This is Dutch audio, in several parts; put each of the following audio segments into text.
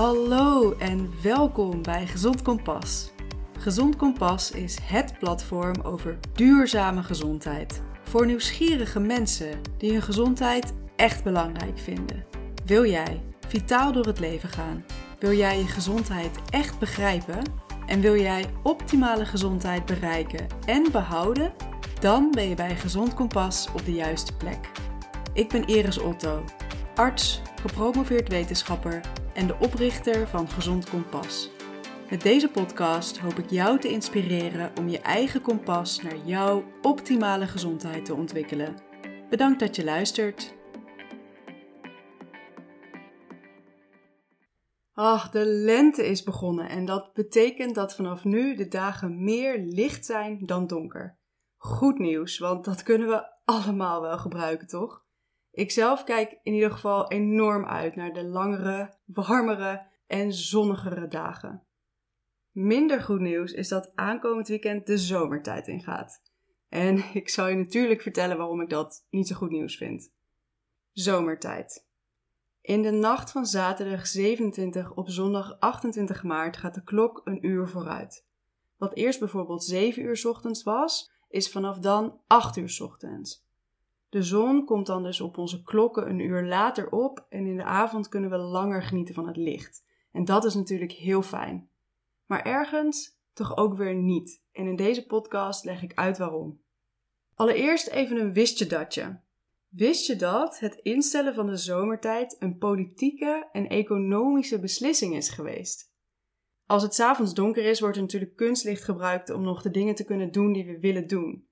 Hallo en welkom bij Gezond Kompas. Gezond Kompas is het platform over duurzame gezondheid. Voor nieuwsgierige mensen die hun gezondheid echt belangrijk vinden. Wil jij vitaal door het leven gaan? Wil jij je gezondheid echt begrijpen? En wil jij optimale gezondheid bereiken en behouden? Dan ben je bij Gezond Kompas op de juiste plek. Ik ben Iris Otto, arts, gepromoveerd wetenschapper en de oprichter van Gezond Kompas. Met deze podcast hoop ik jou te inspireren om je eigen kompas naar jouw optimale gezondheid te ontwikkelen. Bedankt dat je luistert. Ach, de lente is begonnen en dat betekent dat vanaf nu de dagen meer licht zijn dan donker. Goed nieuws, want dat kunnen we allemaal wel gebruiken, toch? Ik zelf kijk in ieder geval enorm uit naar de langere, warmere en zonnigere dagen. Minder goed nieuws is dat aankomend weekend de zomertijd ingaat. En ik zal je natuurlijk vertellen waarom ik dat niet zo goed nieuws vind. Zomertijd. In de nacht van zaterdag 27 op zondag 28 maart gaat de klok een uur vooruit. Wat eerst bijvoorbeeld 7 uur ochtends was, is vanaf dan 8 uur ochtends. De zon komt dan dus op onze klokken een uur later op en in de avond kunnen we langer genieten van het licht. En dat is natuurlijk heel fijn. Maar ergens toch ook weer niet. En in deze podcast leg ik uit waarom. Allereerst even een wist je datje. Wist je dat het instellen van de zomertijd een politieke en economische beslissing is geweest? Als het s'avonds donker is, wordt er natuurlijk kunstlicht gebruikt om nog de dingen te kunnen doen die we willen doen.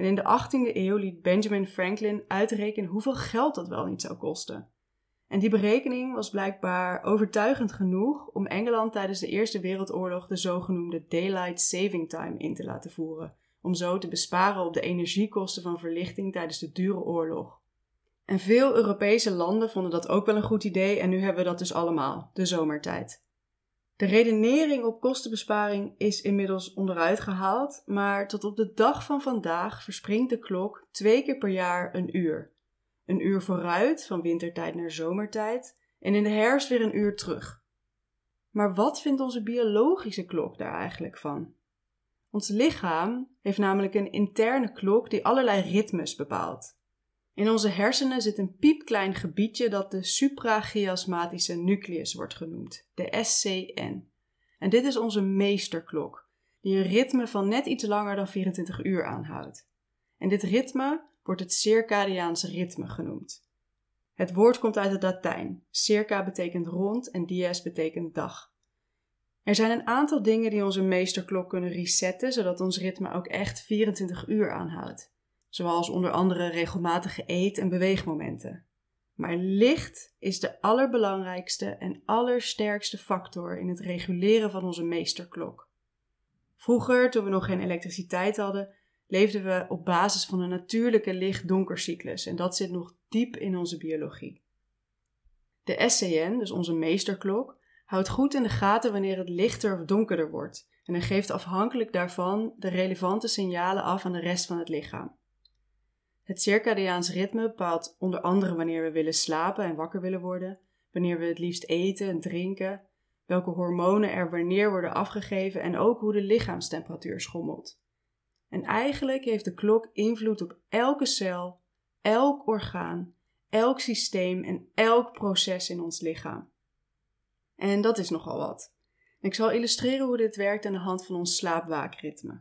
En in de 18e eeuw liet Benjamin Franklin uitrekenen hoeveel geld dat wel niet zou kosten. En die berekening was blijkbaar overtuigend genoeg om Engeland tijdens de Eerste Wereldoorlog de zogenoemde Daylight Saving Time in te laten voeren, om zo te besparen op de energiekosten van verlichting tijdens de dure oorlog. En veel Europese landen vonden dat ook wel een goed idee en nu hebben we dat dus allemaal, de zomertijd. De redenering op kostenbesparing is inmiddels onderuit gehaald, maar tot op de dag van vandaag verspringt de klok twee keer per jaar een uur. Een uur vooruit, van wintertijd naar zomertijd, en in de herfst weer een uur terug. Maar wat vindt onze biologische klok daar eigenlijk van? Ons lichaam heeft namelijk een interne klok die allerlei ritmes bepaalt. In onze hersenen zit een piepklein gebiedje dat de suprachiasmatische nucleus wordt genoemd, de SCN. En dit is onze meesterklok, die een ritme van net iets langer dan 24 uur aanhoudt. En dit ritme wordt het circadiaanse ritme genoemd. Het woord komt uit het Latijn. Circa betekent rond en dies betekent dag. Er zijn een aantal dingen die onze meesterklok kunnen resetten, zodat ons ritme ook echt 24 uur aanhoudt zoals onder andere regelmatige eet- en beweegmomenten. Maar licht is de allerbelangrijkste en allersterkste factor in het reguleren van onze meesterklok. Vroeger, toen we nog geen elektriciteit hadden, leefden we op basis van een natuurlijke licht-donkercyclus en dat zit nog diep in onze biologie. De SCN, dus onze meesterklok, houdt goed in de gaten wanneer het lichter of donkerder wordt en geeft afhankelijk daarvan de relevante signalen af aan de rest van het lichaam. Het circadiaans ritme bepaalt onder andere wanneer we willen slapen en wakker willen worden, wanneer we het liefst eten en drinken, welke hormonen er wanneer worden afgegeven en ook hoe de lichaamstemperatuur schommelt. En eigenlijk heeft de klok invloed op elke cel, elk orgaan, elk systeem en elk proces in ons lichaam. En dat is nogal wat. Ik zal illustreren hoe dit werkt aan de hand van ons slaapwaakritme.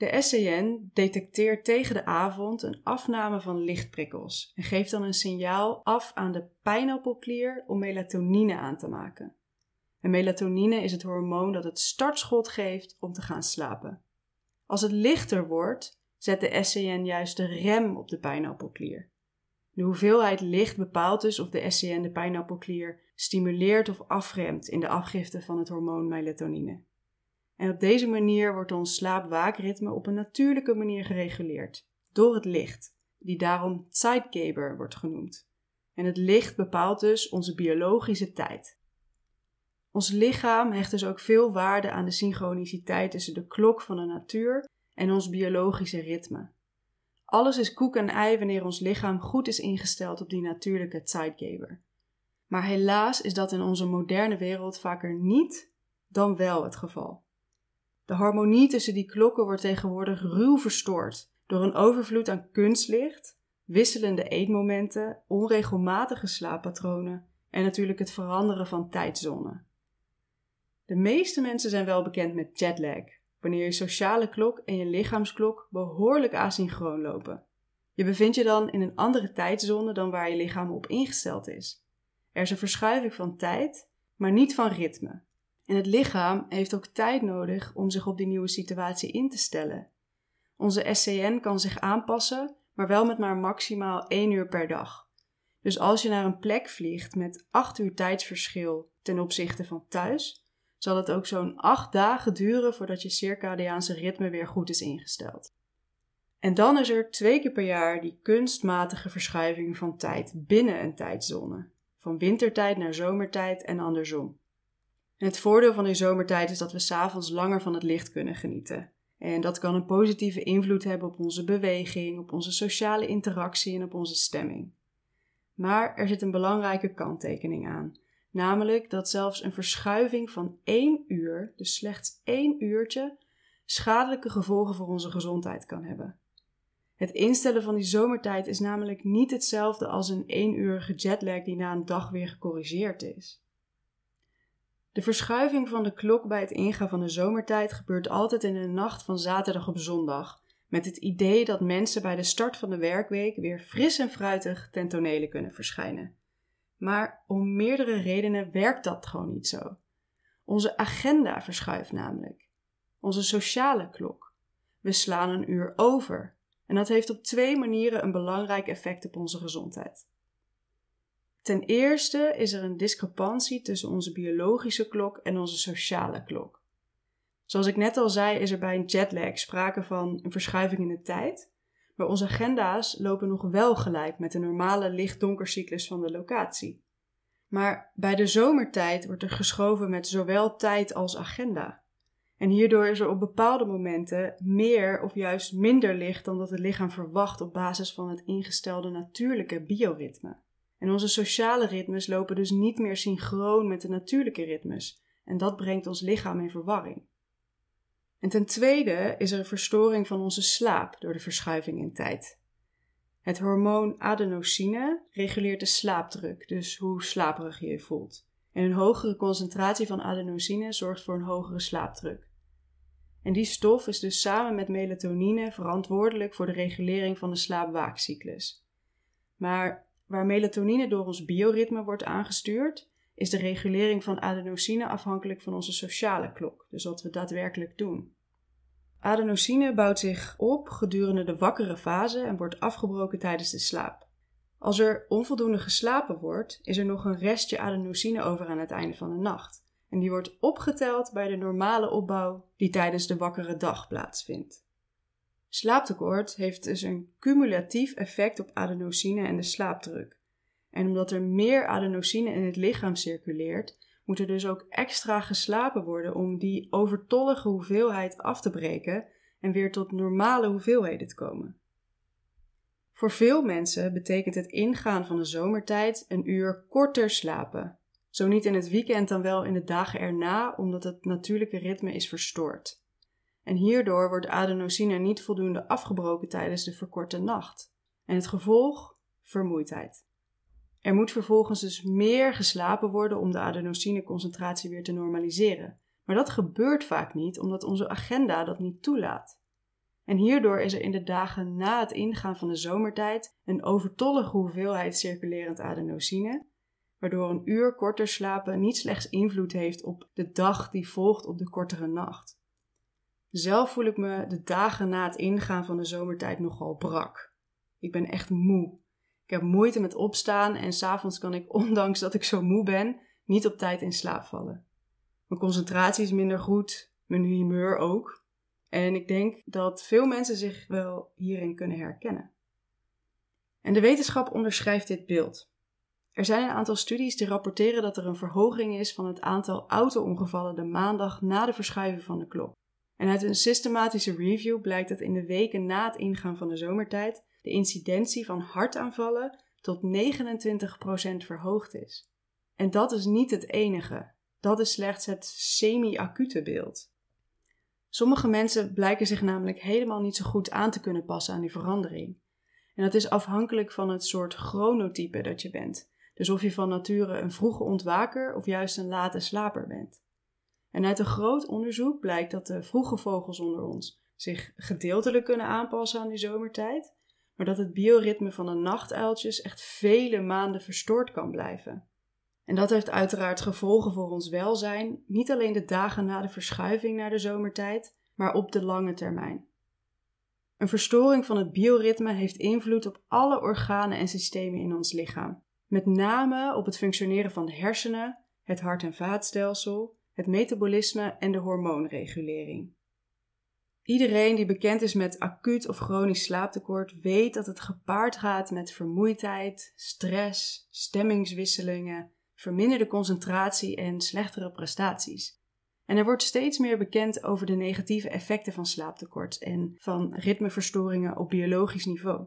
De SCN detecteert tegen de avond een afname van lichtprikkels en geeft dan een signaal af aan de pijnappelklier om melatonine aan te maken. En melatonine is het hormoon dat het startschot geeft om te gaan slapen. Als het lichter wordt, zet de SCN juist de rem op de pijnappelklier. De hoeveelheid licht bepaalt dus of de SCN de pijnappelklier stimuleert of afremt in de afgifte van het hormoon melatonine. En op deze manier wordt ons slaap-waakritme op een natuurlijke manier gereguleerd, door het licht, die daarom Zeitgeber wordt genoemd. En het licht bepaalt dus onze biologische tijd. Ons lichaam hecht dus ook veel waarde aan de synchroniciteit tussen de klok van de natuur en ons biologische ritme. Alles is koek en ei wanneer ons lichaam goed is ingesteld op die natuurlijke Zeitgeber. Maar helaas is dat in onze moderne wereld vaker niet dan wel het geval. De harmonie tussen die klokken wordt tegenwoordig ruw verstoord door een overvloed aan kunstlicht, wisselende eetmomenten, onregelmatige slaappatronen en natuurlijk het veranderen van tijdzonnen. De meeste mensen zijn wel bekend met jetlag, wanneer je sociale klok en je lichaamsklok behoorlijk asynchroon lopen. Je bevindt je dan in een andere tijdzone dan waar je lichaam op ingesteld is. Er is een verschuiving van tijd, maar niet van ritme. En het lichaam heeft ook tijd nodig om zich op die nieuwe situatie in te stellen. Onze SCN kan zich aanpassen, maar wel met maar maximaal 1 uur per dag. Dus als je naar een plek vliegt met 8 uur tijdsverschil ten opzichte van thuis, zal het ook zo'n 8 dagen duren voordat je circadiaanse ritme weer goed is ingesteld. En dan is er twee keer per jaar die kunstmatige verschuiving van tijd binnen een tijdzone, van wintertijd naar zomertijd en andersom. Het voordeel van die zomertijd is dat we s'avonds langer van het licht kunnen genieten. En dat kan een positieve invloed hebben op onze beweging, op onze sociale interactie en op onze stemming. Maar er zit een belangrijke kanttekening aan. Namelijk dat zelfs een verschuiving van één uur, dus slechts één uurtje, schadelijke gevolgen voor onze gezondheid kan hebben. Het instellen van die zomertijd is namelijk niet hetzelfde als een eenurige jetlag die na een dag weer gecorrigeerd is. De verschuiving van de klok bij het ingaan van de zomertijd gebeurt altijd in de nacht van zaterdag op zondag, met het idee dat mensen bij de start van de werkweek weer fris en fruitig ten tonele kunnen verschijnen. Maar om meerdere redenen werkt dat gewoon niet zo. Onze agenda verschuift namelijk. Onze sociale klok. We slaan een uur over. En dat heeft op twee manieren een belangrijk effect op onze gezondheid. Ten eerste is er een discrepantie tussen onze biologische klok en onze sociale klok. Zoals ik net al zei, is er bij een jetlag sprake van een verschuiving in de tijd, maar onze agenda's lopen nog wel gelijk met de normale licht-donkercyclus van de locatie. Maar bij de zomertijd wordt er geschoven met zowel tijd als agenda. En hierdoor is er op bepaalde momenten meer of juist minder licht dan dat het lichaam verwacht op basis van het ingestelde natuurlijke bioritme. En onze sociale ritmes lopen dus niet meer synchroon met de natuurlijke ritmes. En dat brengt ons lichaam in verwarring. En ten tweede is er een verstoring van onze slaap door de verschuiving in tijd. Het hormoon adenosine reguleert de slaapdruk, dus hoe slaperig je je voelt. En een hogere concentratie van adenosine zorgt voor een hogere slaapdruk. En die stof is dus samen met melatonine verantwoordelijk voor de regulering van de slaapwaakcyclus. Maar Waar melatonine door ons bioritme wordt aangestuurd, is de regulering van adenosine afhankelijk van onze sociale klok, dus wat we daadwerkelijk doen. Adenosine bouwt zich op gedurende de wakkere fase en wordt afgebroken tijdens de slaap. Als er onvoldoende geslapen wordt, is er nog een restje adenosine over aan het einde van de nacht. En die wordt opgeteld bij de normale opbouw die tijdens de wakkere dag plaatsvindt. Slaaptekort heeft dus een cumulatief effect op adenosine en de slaapdruk. En omdat er meer adenosine in het lichaam circuleert, moet er dus ook extra geslapen worden om die overtollige hoeveelheid af te breken en weer tot normale hoeveelheden te komen. Voor veel mensen betekent het ingaan van de zomertijd een uur korter slapen. Zo niet in het weekend dan wel in de dagen erna, omdat het natuurlijke ritme is verstoord en hierdoor wordt adenosine niet voldoende afgebroken tijdens de verkorte nacht. En het gevolg? Vermoeidheid. Er moet vervolgens dus meer geslapen worden om de adenosineconcentratie weer te normaliseren. Maar dat gebeurt vaak niet omdat onze agenda dat niet toelaat. En hierdoor is er in de dagen na het ingaan van de zomertijd een overtollige hoeveelheid circulerend adenosine, waardoor een uur korter slapen niet slechts invloed heeft op de dag die volgt op de kortere nacht. Zelf voel ik me de dagen na het ingaan van de zomertijd nogal brak. Ik ben echt moe. Ik heb moeite met opstaan en s'avonds kan ik, ondanks dat ik zo moe ben, niet op tijd in slaap vallen. Mijn concentratie is minder goed, mijn humeur ook. En ik denk dat veel mensen zich wel hierin kunnen herkennen. En de wetenschap onderschrijft dit beeld. Er zijn een aantal studies die rapporteren dat er een verhoging is van het aantal auto-ongevallen de maandag na de verschuiving van de klok. En uit een systematische review blijkt dat in de weken na het ingaan van de zomertijd de incidentie van hartaanvallen tot 29% verhoogd is. En dat is niet het enige. Dat is slechts het semi-acute beeld. Sommige mensen blijken zich namelijk helemaal niet zo goed aan te kunnen passen aan die verandering. En dat is afhankelijk van het soort chronotype dat je bent. Dus of je van nature een vroege ontwaker of juist een late slaper bent. En uit een groot onderzoek blijkt dat de vroege vogels onder ons zich gedeeltelijk kunnen aanpassen aan die zomertijd, maar dat het bioritme van de nachtuiltjes echt vele maanden verstoord kan blijven. En dat heeft uiteraard gevolgen voor ons welzijn, niet alleen de dagen na de verschuiving naar de zomertijd, maar op de lange termijn. Een verstoring van het bioritme heeft invloed op alle organen en systemen in ons lichaam, met name op het functioneren van de hersenen, het hart- en vaatstelsel, het metabolisme en de hormoonregulering. Iedereen die bekend is met acuut of chronisch slaaptekort weet dat het gepaard gaat met vermoeidheid, stress, stemmingswisselingen, verminderde concentratie en slechtere prestaties. En er wordt steeds meer bekend over de negatieve effecten van slaaptekort en van ritmeverstoringen op biologisch niveau.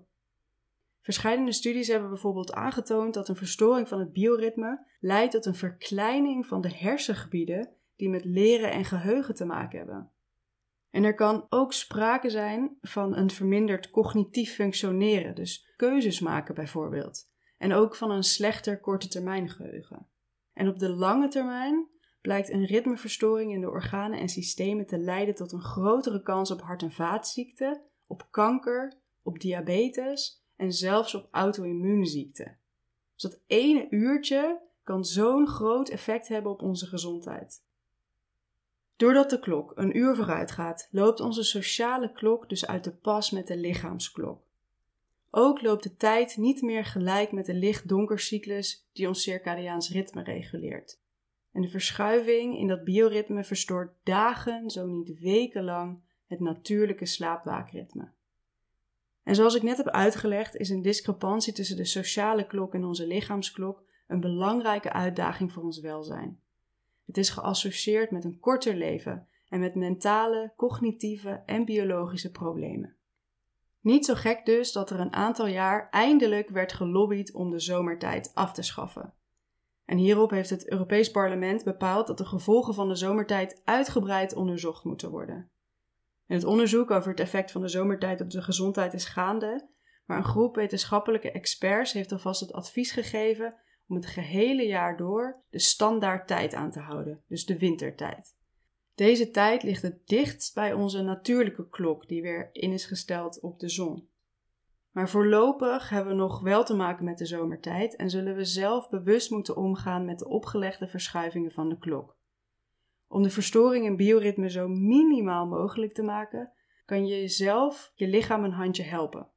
Verschillende studies hebben bijvoorbeeld aangetoond dat een verstoring van het bioritme leidt tot een verkleining van de hersengebieden die met leren en geheugen te maken hebben. En er kan ook sprake zijn van een verminderd cognitief functioneren, dus keuzes maken bijvoorbeeld, en ook van een slechter korte termijn geheugen. En op de lange termijn blijkt een ritmeverstoring in de organen en systemen te leiden tot een grotere kans op hart- en vaatziekten, op kanker, op diabetes en zelfs op auto-immuunziekten. Dus dat ene uurtje kan zo'n groot effect hebben op onze gezondheid. Doordat de klok een uur vooruit gaat, loopt onze sociale klok dus uit de pas met de lichaamsklok. Ook loopt de tijd niet meer gelijk met de licht-donkercyclus die ons circadiaans ritme reguleert. En de verschuiving in dat bioritme verstoort dagen, zo niet wekenlang, het natuurlijke slaapwaakritme. En zoals ik net heb uitgelegd, is een discrepantie tussen de sociale klok en onze lichaamsklok een belangrijke uitdaging voor ons welzijn. Het is geassocieerd met een korter leven en met mentale, cognitieve en biologische problemen. Niet zo gek dus dat er een aantal jaar eindelijk werd gelobbyd om de zomertijd af te schaffen. En hierop heeft het Europees Parlement bepaald dat de gevolgen van de zomertijd uitgebreid onderzocht moeten worden. En het onderzoek over het effect van de zomertijd op de gezondheid is gaande, maar een groep wetenschappelijke experts heeft alvast het advies gegeven om het gehele jaar door de standaardtijd aan te houden, dus de wintertijd. Deze tijd ligt het dichtst bij onze natuurlijke klok, die weer in is gesteld op de zon. Maar voorlopig hebben we nog wel te maken met de zomertijd en zullen we zelf bewust moeten omgaan met de opgelegde verschuivingen van de klok. Om de verstoring in bioritme zo minimaal mogelijk te maken, kan je jezelf je lichaam een handje helpen.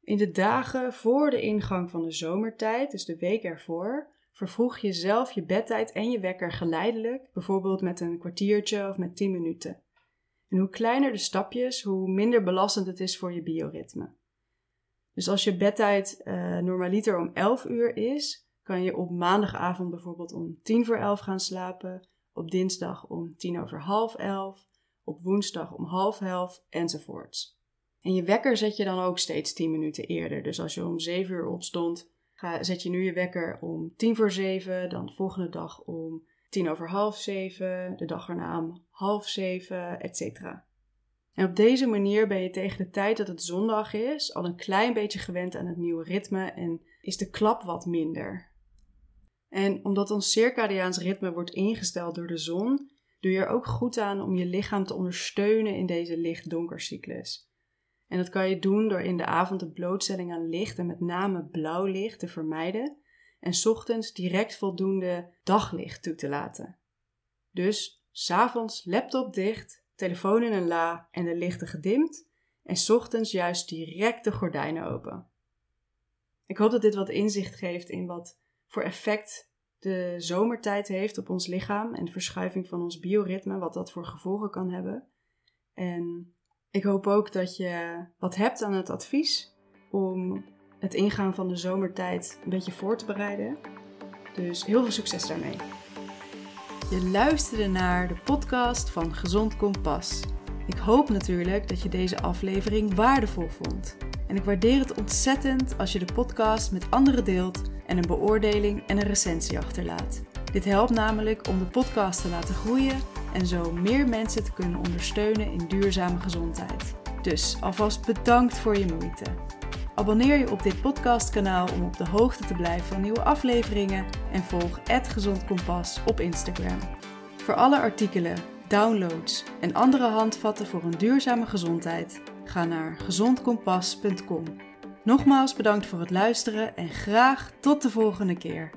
In de dagen voor de ingang van de zomertijd, dus de week ervoor, vervroeg je zelf je bedtijd en je wekker geleidelijk, bijvoorbeeld met een kwartiertje of met 10 minuten. En hoe kleiner de stapjes, hoe minder belastend het is voor je bioritme. Dus als je bedtijd uh, normaliter om 11 uur is, kan je op maandagavond bijvoorbeeld om 10 voor 11 gaan slapen, op dinsdag om 10 over half 11, op woensdag om half 11 enzovoorts. En je wekker zet je dan ook steeds 10 minuten eerder. Dus als je om 7 uur opstond, ga, zet je nu je wekker om 10 voor 7, dan de volgende dag om 10 over half 7, de dag erna om half 7, etc. En op deze manier ben je tegen de tijd dat het zondag is al een klein beetje gewend aan het nieuwe ritme en is de klap wat minder. En omdat ons circadiaans ritme wordt ingesteld door de zon, doe je er ook goed aan om je lichaam te ondersteunen in deze licht-donker cyclus. En dat kan je doen door in de avond de blootstelling aan licht en met name blauw licht te vermijden en ochtends direct voldoende daglicht toe te laten. Dus s'avonds laptop dicht, telefoon in een la en de lichten gedimd en ochtends juist direct de gordijnen open. Ik hoop dat dit wat inzicht geeft in wat voor effect de zomertijd heeft op ons lichaam en de verschuiving van ons bioritme, wat dat voor gevolgen kan hebben. En ik hoop ook dat je wat hebt aan het advies om het ingaan van de zomertijd een beetje voor te bereiden. Dus heel veel succes daarmee. Je luisterde naar de podcast van Gezond Kompas. Ik hoop natuurlijk dat je deze aflevering waardevol vond. En ik waardeer het ontzettend als je de podcast met anderen deelt en een beoordeling en een recensie achterlaat. Dit helpt namelijk om de podcast te laten groeien en zo meer mensen te kunnen ondersteunen in duurzame gezondheid. Dus alvast bedankt voor je moeite. Abonneer je op dit podcastkanaal om op de hoogte te blijven van nieuwe afleveringen en volg Gezond Kompas op Instagram. Voor alle artikelen, downloads en andere handvatten voor een duurzame gezondheid, ga naar gezondkompas.com. Nogmaals bedankt voor het luisteren en graag tot de volgende keer.